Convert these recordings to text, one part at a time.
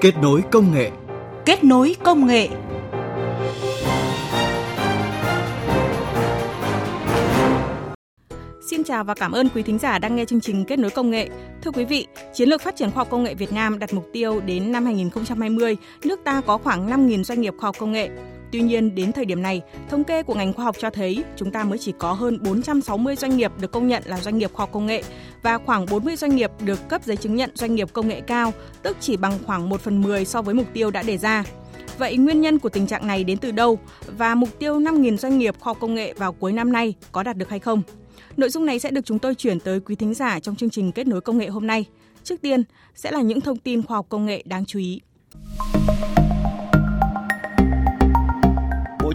Kết nối công nghệ. Kết nối công nghệ. Xin chào và cảm ơn quý thính giả đang nghe chương trình Kết nối công nghệ. Thưa quý vị, chiến lược phát triển khoa học công nghệ Việt Nam đặt mục tiêu đến năm 2020, nước ta có khoảng 5.000 doanh nghiệp khoa học công nghệ. Tuy nhiên, đến thời điểm này, thống kê của ngành khoa học cho thấy chúng ta mới chỉ có hơn 460 doanh nghiệp được công nhận là doanh nghiệp khoa học công nghệ và khoảng 40 doanh nghiệp được cấp giấy chứng nhận doanh nghiệp công nghệ cao, tức chỉ bằng khoảng 1 phần 10 so với mục tiêu đã đề ra. Vậy nguyên nhân của tình trạng này đến từ đâu và mục tiêu 5.000 doanh nghiệp khoa học công nghệ vào cuối năm nay có đạt được hay không? Nội dung này sẽ được chúng tôi chuyển tới quý thính giả trong chương trình Kết nối công nghệ hôm nay. Trước tiên sẽ là những thông tin khoa học công nghệ đáng chú ý.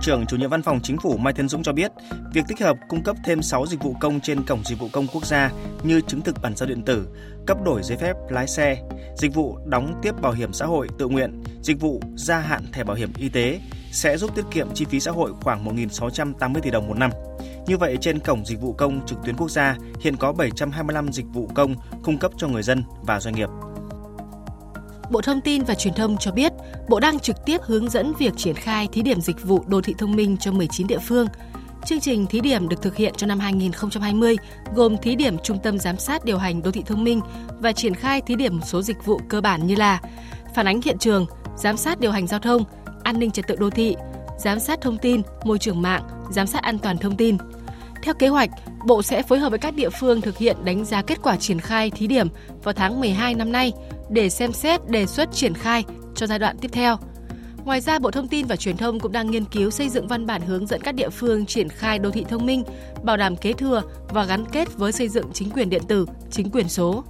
Trưởng Chủ nhiệm Văn phòng Chính phủ Mai Thiên Dũng cho biết, việc tích hợp cung cấp thêm 6 dịch vụ công trên cổng dịch vụ công quốc gia như chứng thực bản sao điện tử, cấp đổi giấy phép lái xe, dịch vụ đóng tiếp bảo hiểm xã hội tự nguyện, dịch vụ gia hạn thẻ bảo hiểm y tế sẽ giúp tiết kiệm chi phí xã hội khoảng 1.680 tỷ đồng một năm. Như vậy, trên cổng dịch vụ công trực tuyến quốc gia hiện có 725 dịch vụ công cung cấp cho người dân và doanh nghiệp. Bộ Thông tin và Truyền thông cho biết, Bộ đang trực tiếp hướng dẫn việc triển khai thí điểm dịch vụ đô thị thông minh cho 19 địa phương. Chương trình thí điểm được thực hiện cho năm 2020, gồm thí điểm trung tâm giám sát điều hành đô thị thông minh và triển khai thí điểm một số dịch vụ cơ bản như là phản ánh hiện trường, giám sát điều hành giao thông, an ninh trật tự đô thị, giám sát thông tin, môi trường mạng, giám sát an toàn thông tin. Theo kế hoạch, Bộ sẽ phối hợp với các địa phương thực hiện đánh giá kết quả triển khai thí điểm vào tháng 12 năm nay để xem xét đề xuất triển khai cho giai đoạn tiếp theo. Ngoài ra, Bộ Thông tin và Truyền thông cũng đang nghiên cứu xây dựng văn bản hướng dẫn các địa phương triển khai đô thị thông minh, bảo đảm kế thừa và gắn kết với xây dựng chính quyền điện tử, chính quyền số.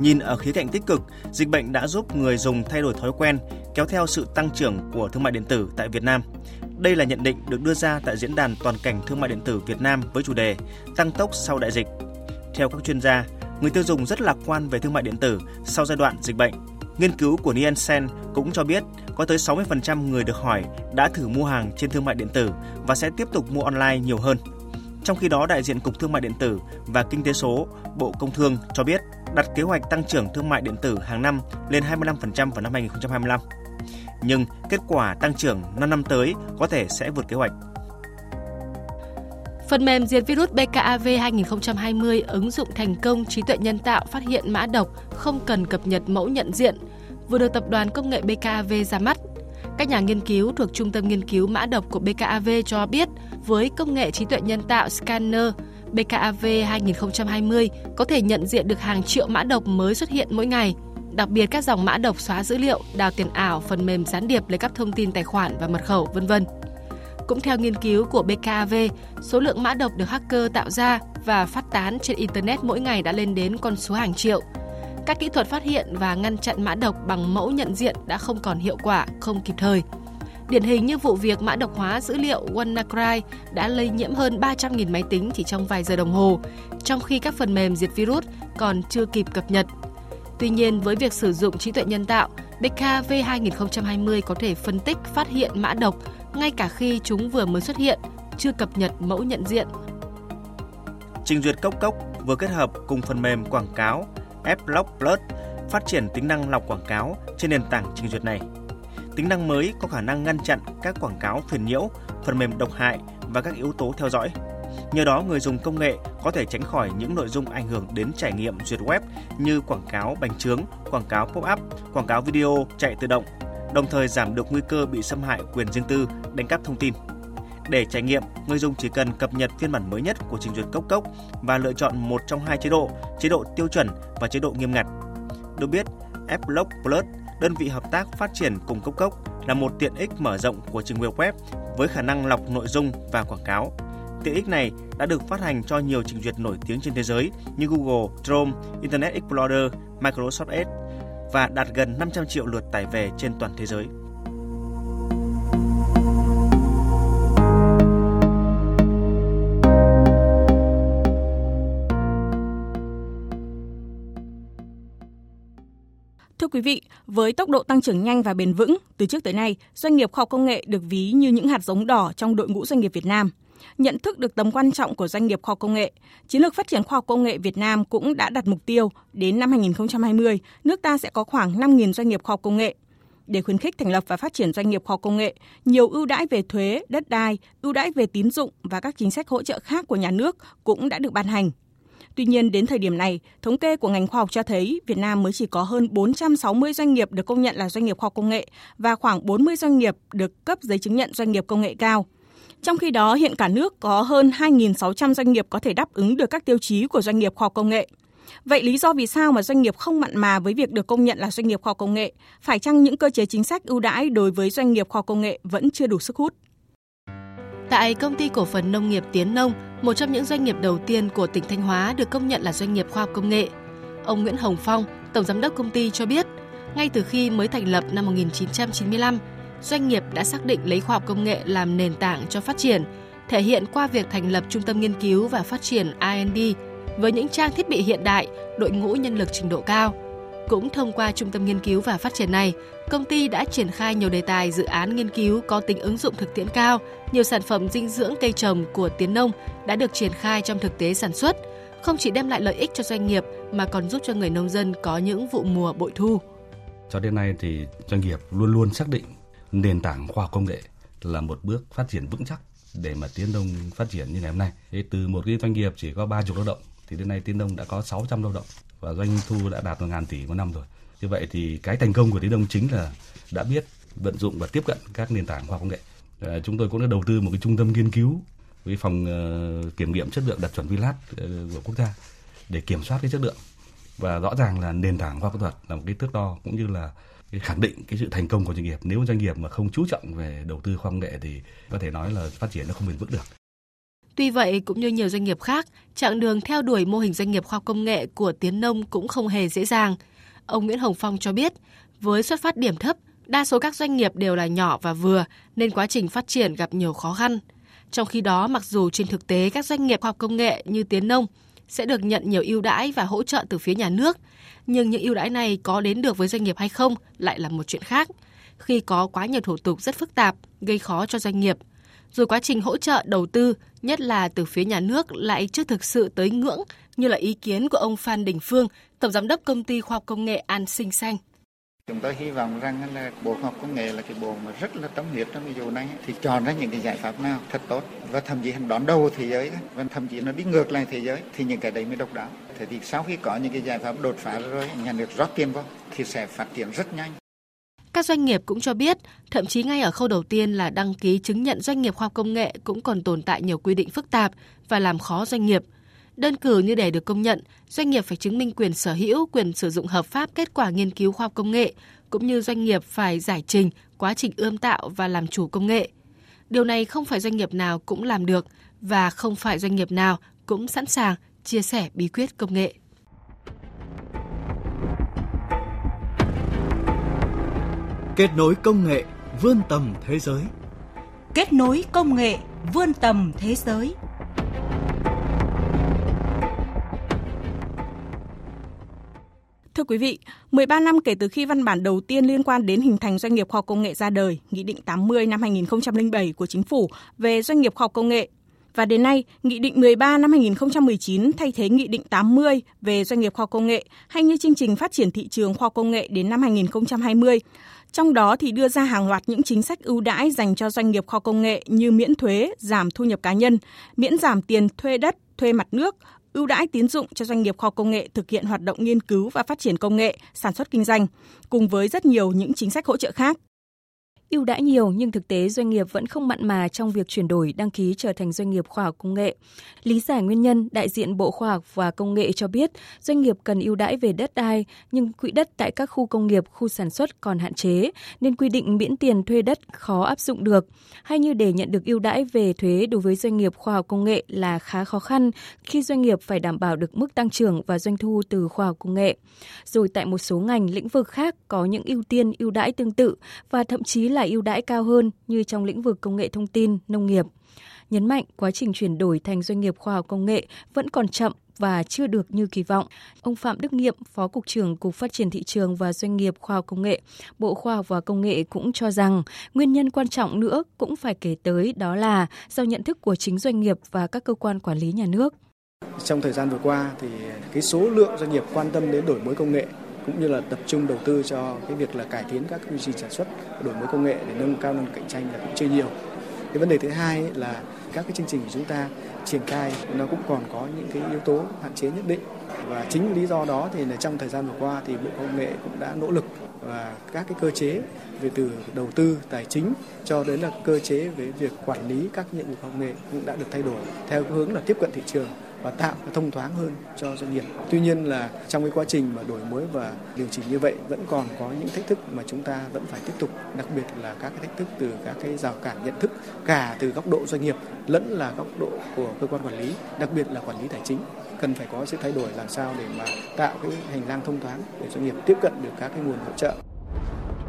Nhìn ở khía cạnh tích cực, dịch bệnh đã giúp người dùng thay đổi thói quen, kéo theo sự tăng trưởng của thương mại điện tử tại Việt Nam. Đây là nhận định được đưa ra tại diễn đàn toàn cảnh thương mại điện tử Việt Nam với chủ đề Tăng tốc sau đại dịch. Theo các chuyên gia, người tiêu dùng rất lạc quan về thương mại điện tử sau giai đoạn dịch bệnh. Nghiên cứu của Nielsen cũng cho biết có tới 60% người được hỏi đã thử mua hàng trên thương mại điện tử và sẽ tiếp tục mua online nhiều hơn. Trong khi đó, đại diện Cục Thương mại điện tử và Kinh tế số, Bộ Công Thương cho biết đặt kế hoạch tăng trưởng thương mại điện tử hàng năm lên 25% vào năm 2025. Nhưng kết quả tăng trưởng 5 năm tới có thể sẽ vượt kế hoạch. Phần mềm diệt virus BKAV 2020 ứng dụng thành công trí tuệ nhân tạo phát hiện mã độc không cần cập nhật mẫu nhận diện, vừa được tập đoàn công nghệ BKAV ra mắt. Các nhà nghiên cứu thuộc Trung tâm Nghiên cứu Mã độc của BKAV cho biết, với công nghệ trí tuệ nhân tạo Scanner, BKAV 2020 có thể nhận diện được hàng triệu mã độc mới xuất hiện mỗi ngày. Đặc biệt các dòng mã độc xóa dữ liệu, đào tiền ảo, phần mềm gián điệp lấy cắp thông tin tài khoản và mật khẩu, vân vân. Cũng theo nghiên cứu của BKAV, số lượng mã độc được hacker tạo ra và phát tán trên Internet mỗi ngày đã lên đến con số hàng triệu. Các kỹ thuật phát hiện và ngăn chặn mã độc bằng mẫu nhận diện đã không còn hiệu quả, không kịp thời. Điển hình như vụ việc mã độc hóa dữ liệu WannaCry đã lây nhiễm hơn 300.000 máy tính chỉ trong vài giờ đồng hồ, trong khi các phần mềm diệt virus còn chưa kịp cập nhật. Tuy nhiên, với việc sử dụng trí tuệ nhân tạo, BKV 2020 có thể phân tích phát hiện mã độc ngay cả khi chúng vừa mới xuất hiện, chưa cập nhật mẫu nhận diện. Trình duyệt Cốc Cốc vừa kết hợp cùng phần mềm quảng cáo AdBlock Plus phát triển tính năng lọc quảng cáo trên nền tảng trình duyệt này. Tính năng mới có khả năng ngăn chặn các quảng cáo phiền nhiễu, phần mềm độc hại và các yếu tố theo dõi. Nhờ đó, người dùng công nghệ có thể tránh khỏi những nội dung ảnh hưởng đến trải nghiệm duyệt web như quảng cáo bánh trướng, quảng cáo pop-up, quảng cáo video chạy tự động, đồng thời giảm được nguy cơ bị xâm hại quyền riêng tư, đánh cắp thông tin. Để trải nghiệm, người dùng chỉ cần cập nhật phiên bản mới nhất của trình duyệt Cốc Cốc và lựa chọn một trong hai chế độ, chế độ tiêu chuẩn và chế độ nghiêm ngặt. Được biết, AppLock Plus, đơn vị hợp tác phát triển cùng Cốc Cốc, là một tiện ích mở rộng của trình duyệt web với khả năng lọc nội dung và quảng cáo. Tiện ích này đã được phát hành cho nhiều trình duyệt nổi tiếng trên thế giới như Google, Chrome, Internet Explorer, Microsoft Edge và đạt gần 500 triệu lượt tải về trên toàn thế giới. Thưa quý vị, với tốc độ tăng trưởng nhanh và bền vững, từ trước tới nay, doanh nghiệp khoa học công nghệ được ví như những hạt giống đỏ trong đội ngũ doanh nghiệp Việt Nam. Nhận thức được tầm quan trọng của doanh nghiệp khoa học công nghệ, chiến lược phát triển khoa học công nghệ Việt Nam cũng đã đặt mục tiêu đến năm 2020, nước ta sẽ có khoảng 5.000 doanh nghiệp khoa học công nghệ. Để khuyến khích thành lập và phát triển doanh nghiệp khoa học công nghệ, nhiều ưu đãi về thuế, đất đai, ưu đãi về tín dụng và các chính sách hỗ trợ khác của nhà nước cũng đã được ban hành Tuy nhiên, đến thời điểm này, thống kê của ngành khoa học cho thấy Việt Nam mới chỉ có hơn 460 doanh nghiệp được công nhận là doanh nghiệp khoa học công nghệ và khoảng 40 doanh nghiệp được cấp giấy chứng nhận doanh nghiệp công nghệ cao. Trong khi đó, hiện cả nước có hơn 2.600 doanh nghiệp có thể đáp ứng được các tiêu chí của doanh nghiệp khoa học công nghệ. Vậy lý do vì sao mà doanh nghiệp không mặn mà với việc được công nhận là doanh nghiệp khoa học công nghệ? Phải chăng những cơ chế chính sách ưu đãi đối với doanh nghiệp khoa học công nghệ vẫn chưa đủ sức hút? Tại công ty cổ phần nông nghiệp Tiến Nông, một trong những doanh nghiệp đầu tiên của tỉnh Thanh Hóa được công nhận là doanh nghiệp khoa học công nghệ. Ông Nguyễn Hồng Phong, tổng giám đốc công ty cho biết, ngay từ khi mới thành lập năm 1995, doanh nghiệp đã xác định lấy khoa học công nghệ làm nền tảng cho phát triển, thể hiện qua việc thành lập trung tâm nghiên cứu và phát triển R&D với những trang thiết bị hiện đại, đội ngũ nhân lực trình độ cao – cũng thông qua trung tâm nghiên cứu và phát triển này, công ty đã triển khai nhiều đề tài dự án nghiên cứu có tính ứng dụng thực tiễn cao, nhiều sản phẩm dinh dưỡng cây trồng của Tiến Nông đã được triển khai trong thực tế sản xuất, không chỉ đem lại lợi ích cho doanh nghiệp mà còn giúp cho người nông dân có những vụ mùa bội thu. Cho đến nay thì doanh nghiệp luôn luôn xác định nền tảng khoa học công nghệ là một bước phát triển vững chắc để mà Tiến Đông phát triển như ngày hôm nay. Thế từ một cái doanh nghiệp chỉ có 30 lao động thì đến nay Tiến Đông đã có 600 lao động và doanh thu đã đạt một ngàn tỷ một năm rồi. Như vậy thì cái thành công của Tiến Đông chính là đã biết vận dụng và tiếp cận các nền tảng khoa học công nghệ. À, chúng tôi cũng đã đầu tư một cái trung tâm nghiên cứu với phòng uh, kiểm nghiệm chất lượng đạt chuẩn VLAT uh, ờ, của quốc gia để kiểm soát cái chất lượng và rõ ràng là nền tảng khoa học kỹ thuật là một cái thước đo cũng như là cái khẳng định cái sự thành công của doanh nghiệp nếu doanh nghiệp mà không chú trọng về đầu tư khoa học công nghệ thì có thể nói là phát triển nó không bền vững được Tuy vậy, cũng như nhiều doanh nghiệp khác, chặng đường theo đuổi mô hình doanh nghiệp khoa học công nghệ của Tiến Nông cũng không hề dễ dàng. Ông Nguyễn Hồng Phong cho biết, với xuất phát điểm thấp, đa số các doanh nghiệp đều là nhỏ và vừa nên quá trình phát triển gặp nhiều khó khăn. Trong khi đó, mặc dù trên thực tế các doanh nghiệp khoa học công nghệ như Tiến Nông sẽ được nhận nhiều ưu đãi và hỗ trợ từ phía nhà nước, nhưng những ưu đãi này có đến được với doanh nghiệp hay không lại là một chuyện khác. Khi có quá nhiều thủ tục rất phức tạp, gây khó cho doanh nghiệp – rồi quá trình hỗ trợ đầu tư, nhất là từ phía nhà nước lại chưa thực sự tới ngưỡng như là ý kiến của ông Phan Đình Phương, Tổng Giám đốc Công ty Khoa học Công nghệ An Sinh Xanh. Chúng tôi hy vọng rằng là Bộ Khoa học Công nghệ là cái bộ mà rất là tâm huyết trong cái vụ này thì chọn ra những cái giải pháp nào thật tốt và thậm chí đón đầu thế giới và thậm chí nó đi ngược lại thế giới thì những cái đấy mới độc đáo. Thế thì sau khi có những cái giải pháp đột phá rồi, nhà nước rót tiền vào thì sẽ phát triển rất nhanh. Các doanh nghiệp cũng cho biết, thậm chí ngay ở khâu đầu tiên là đăng ký chứng nhận doanh nghiệp khoa học công nghệ cũng còn tồn tại nhiều quy định phức tạp và làm khó doanh nghiệp. Đơn cử như để được công nhận, doanh nghiệp phải chứng minh quyền sở hữu, quyền sử dụng hợp pháp kết quả nghiên cứu khoa học công nghệ, cũng như doanh nghiệp phải giải trình quá trình ươm tạo và làm chủ công nghệ. Điều này không phải doanh nghiệp nào cũng làm được và không phải doanh nghiệp nào cũng sẵn sàng chia sẻ bí quyết công nghệ. Kết nối công nghệ vươn tầm thế giới. Kết nối công nghệ vươn tầm thế giới. Thưa quý vị, 13 năm kể từ khi văn bản đầu tiên liên quan đến hình thành doanh nghiệp khoa học công nghệ ra đời, Nghị định 80 năm 2007 của Chính phủ về doanh nghiệp khoa học công nghệ. Và đến nay, Nghị định 13 năm 2019 thay thế Nghị định 80 về doanh nghiệp khoa học công nghệ hay như chương trình phát triển thị trường khoa học công nghệ đến năm 2020 trong đó thì đưa ra hàng loạt những chính sách ưu đãi dành cho doanh nghiệp khoa công nghệ như miễn thuế, giảm thu nhập cá nhân, miễn giảm tiền thuê đất, thuê mặt nước, ưu đãi tín dụng cho doanh nghiệp kho công nghệ thực hiện hoạt động nghiên cứu và phát triển công nghệ, sản xuất kinh doanh, cùng với rất nhiều những chính sách hỗ trợ khác ưu đãi nhiều nhưng thực tế doanh nghiệp vẫn không mặn mà trong việc chuyển đổi đăng ký trở thành doanh nghiệp khoa học công nghệ. Lý giải nguyên nhân, đại diện Bộ Khoa học và Công nghệ cho biết doanh nghiệp cần ưu đãi về đất đai nhưng quỹ đất tại các khu công nghiệp, khu sản xuất còn hạn chế nên quy định miễn tiền thuê đất khó áp dụng được. Hay như để nhận được ưu đãi về thuế đối với doanh nghiệp khoa học công nghệ là khá khó khăn khi doanh nghiệp phải đảm bảo được mức tăng trưởng và doanh thu từ khoa học công nghệ. Rồi tại một số ngành lĩnh vực khác có những ưu tiên ưu đãi tương tự và thậm chí là là ưu đãi cao hơn như trong lĩnh vực công nghệ thông tin, nông nghiệp. Nhấn mạnh quá trình chuyển đổi thành doanh nghiệp khoa học công nghệ vẫn còn chậm và chưa được như kỳ vọng. Ông Phạm Đức Nghiệm, Phó Cục trưởng Cục Phát triển Thị trường và Doanh nghiệp Khoa học Công nghệ, Bộ Khoa học và Công nghệ cũng cho rằng nguyên nhân quan trọng nữa cũng phải kể tới đó là do nhận thức của chính doanh nghiệp và các cơ quan quản lý nhà nước. Trong thời gian vừa qua thì cái số lượng doanh nghiệp quan tâm đến đổi mới công nghệ cũng như là tập trung đầu tư cho cái việc là cải tiến các quy trình sản xuất, đổi mới công nghệ để nâng cao năng cạnh tranh là cũng chưa nhiều. Cái vấn đề thứ hai là các cái chương trình của chúng ta triển khai nó cũng còn có những cái yếu tố hạn chế nhất định và chính lý do đó thì là trong thời gian vừa qua thì Bộ Công nghệ cũng đã nỗ lực và các cái cơ chế về từ đầu tư tài chính cho đến là cơ chế về việc quản lý các nhiệm vụ công nghệ cũng đã được thay đổi theo hướng là tiếp cận thị trường và tạo thông thoáng hơn cho doanh nghiệp. Tuy nhiên là trong cái quá trình mà đổi mới và điều chỉnh như vậy vẫn còn có những thách thức mà chúng ta vẫn phải tiếp tục, đặc biệt là các cái thách thức từ các cái rào cản nhận thức cả từ góc độ doanh nghiệp lẫn là góc độ của cơ quan quản lý, đặc biệt là quản lý tài chính cần phải có sự thay đổi làm sao để mà tạo cái hành lang thông thoáng để doanh nghiệp tiếp cận được các cái nguồn hỗ trợ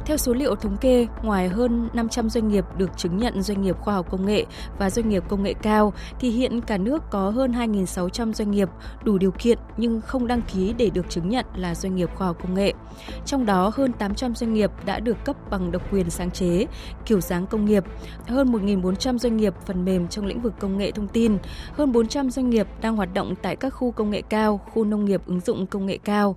theo số liệu thống kê, ngoài hơn 500 doanh nghiệp được chứng nhận doanh nghiệp khoa học công nghệ và doanh nghiệp công nghệ cao, thì hiện cả nước có hơn 2.600 doanh nghiệp đủ điều kiện nhưng không đăng ký để được chứng nhận là doanh nghiệp khoa học công nghệ. Trong đó, hơn 800 doanh nghiệp đã được cấp bằng độc quyền sáng chế, kiểu dáng công nghiệp, hơn 1.400 doanh nghiệp phần mềm trong lĩnh vực công nghệ thông tin, hơn 400 doanh nghiệp đang hoạt động tại các khu công nghệ cao, khu nông nghiệp ứng dụng công nghệ cao.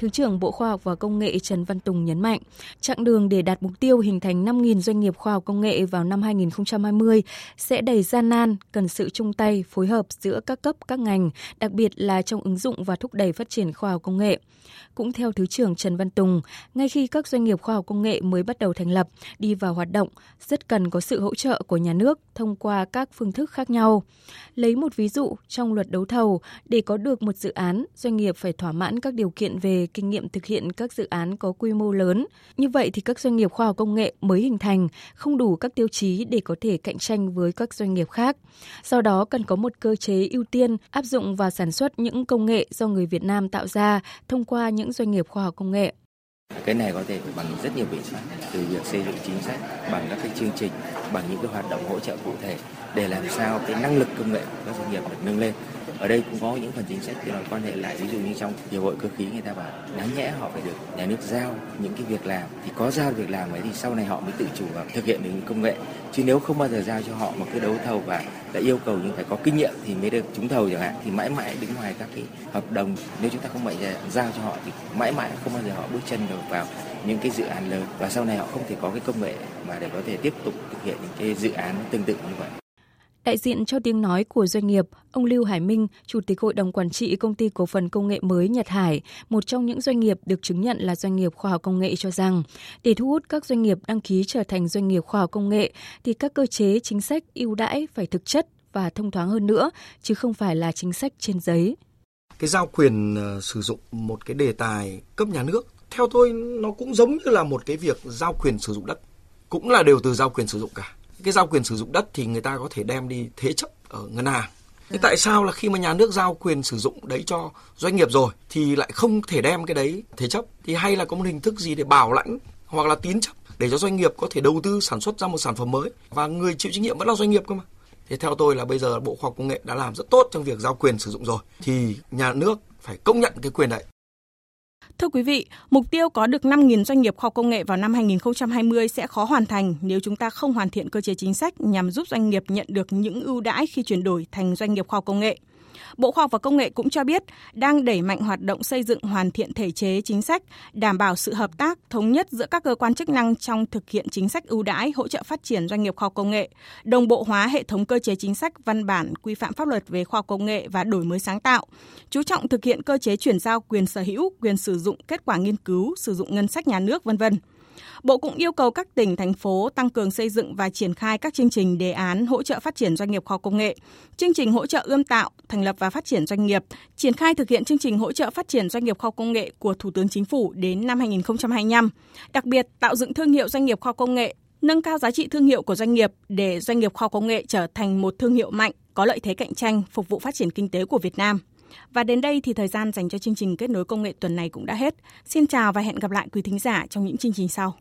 Thứ trưởng Bộ Khoa học và Công nghệ Trần Văn Tùng nhấn mạnh, chặng đường để đạt mục tiêu hình thành 5.000 doanh nghiệp khoa học công nghệ vào năm 2020 sẽ đầy gian nan, cần sự chung tay, phối hợp giữa các cấp, các ngành, đặc biệt là trong ứng dụng và thúc đẩy phát triển khoa học công nghệ. Cũng theo Thứ trưởng Trần Văn Tùng, ngay khi các doanh nghiệp khoa học công nghệ mới bắt đầu thành lập, đi vào hoạt động, rất cần có sự hỗ trợ của nhà nước thông qua các phương thức khác nhau. Lấy một ví dụ, trong luật đấu thầu, để có được một dự án, doanh nghiệp phải thỏa mãn các điều kiện về kinh nghiệm thực hiện các dự án có quy mô lớn. Như vậy thì các doanh nghiệp khoa học công nghệ mới hình thành không đủ các tiêu chí để có thể cạnh tranh với các doanh nghiệp khác. Do đó cần có một cơ chế ưu tiên áp dụng và sản xuất những công nghệ do người Việt Nam tạo ra thông qua những doanh nghiệp khoa học công nghệ. Cái này có thể bằng rất nhiều biện pháp, từ việc xây dựng chính sách, bằng các cái chương trình, bằng những cái hoạt động hỗ trợ cụ thể để làm sao cái năng lực công nghệ của các doanh nghiệp được nâng lên ở đây cũng có những phần chính sách thì quan hệ lại, ví dụ như trong hiệp hội cơ khí người ta bảo, đáng nhẽ họ phải được nhà nước giao những cái việc làm. Thì có giao việc làm ấy thì sau này họ mới tự chủ và thực hiện được những công nghệ. Chứ nếu không bao giờ giao cho họ một cái đấu thầu và đã yêu cầu nhưng phải có kinh nghiệm thì mới được trúng thầu chẳng hạn, thì mãi mãi đứng ngoài các cái hợp đồng. Nếu chúng ta không mạnh giao cho họ thì mãi mãi không bao giờ họ bước chân được vào những cái dự án lớn. Và sau này họ không thể có cái công nghệ mà để có thể tiếp tục thực hiện những cái dự án tương tự như vậy. Đại diện cho tiếng nói của doanh nghiệp, ông Lưu Hải Minh, Chủ tịch Hội đồng Quản trị Công ty Cổ phần Công nghệ mới Nhật Hải, một trong những doanh nghiệp được chứng nhận là doanh nghiệp khoa học công nghệ cho rằng, để thu hút các doanh nghiệp đăng ký trở thành doanh nghiệp khoa học công nghệ, thì các cơ chế chính sách ưu đãi phải thực chất và thông thoáng hơn nữa, chứ không phải là chính sách trên giấy. Cái giao quyền ờ, sử dụng một cái đề tài cấp nhà nước, theo tôi nó cũng giống như là một cái việc giao quyền sử dụng đất, cũng là đều từ giao quyền sử dụng cả cái giao quyền sử dụng đất thì người ta có thể đem đi thế chấp ở ngân hàng Thế tại sao là khi mà nhà nước giao quyền sử dụng đấy cho doanh nghiệp rồi thì lại không thể đem cái đấy thế chấp thì hay là có một hình thức gì để bảo lãnh hoặc là tín chấp để cho doanh nghiệp có thể đầu tư sản xuất ra một sản phẩm mới và người chịu trách nhiệm vẫn là doanh nghiệp cơ mà. Thế theo tôi là bây giờ Bộ Khoa học Công nghệ đã làm rất tốt trong việc giao quyền sử dụng rồi thì nhà nước phải công nhận cái quyền đấy. Thưa quý vị, mục tiêu có được 5.000 doanh nghiệp khoa học công nghệ vào năm 2020 sẽ khó hoàn thành nếu chúng ta không hoàn thiện cơ chế chính sách nhằm giúp doanh nghiệp nhận được những ưu đãi khi chuyển đổi thành doanh nghiệp khoa học công nghệ. Bộ Khoa học và Công nghệ cũng cho biết đang đẩy mạnh hoạt động xây dựng hoàn thiện thể chế chính sách, đảm bảo sự hợp tác thống nhất giữa các cơ quan chức năng trong thực hiện chính sách ưu đãi hỗ trợ phát triển doanh nghiệp khoa học công nghệ, đồng bộ hóa hệ thống cơ chế chính sách, văn bản, quy phạm pháp luật về khoa học công nghệ và đổi mới sáng tạo, chú trọng thực hiện cơ chế chuyển giao quyền sở hữu, quyền sử dụng kết quả nghiên cứu, sử dụng ngân sách nhà nước, vân vân. Bộ cũng yêu cầu các tỉnh, thành phố tăng cường xây dựng và triển khai các chương trình đề án hỗ trợ phát triển doanh nghiệp khoa công nghệ, chương trình hỗ trợ ươm tạo, thành lập và phát triển doanh nghiệp, triển khai thực hiện chương trình hỗ trợ phát triển doanh nghiệp khoa công nghệ của Thủ tướng Chính phủ đến năm 2025. Đặc biệt, tạo dựng thương hiệu doanh nghiệp khoa công nghệ nâng cao giá trị thương hiệu của doanh nghiệp để doanh nghiệp khoa công nghệ trở thành một thương hiệu mạnh, có lợi thế cạnh tranh, phục vụ phát triển kinh tế của Việt Nam. Và đến đây thì thời gian dành cho chương trình kết nối công nghệ tuần này cũng đã hết. Xin chào và hẹn gặp lại quý thính giả trong những chương trình sau.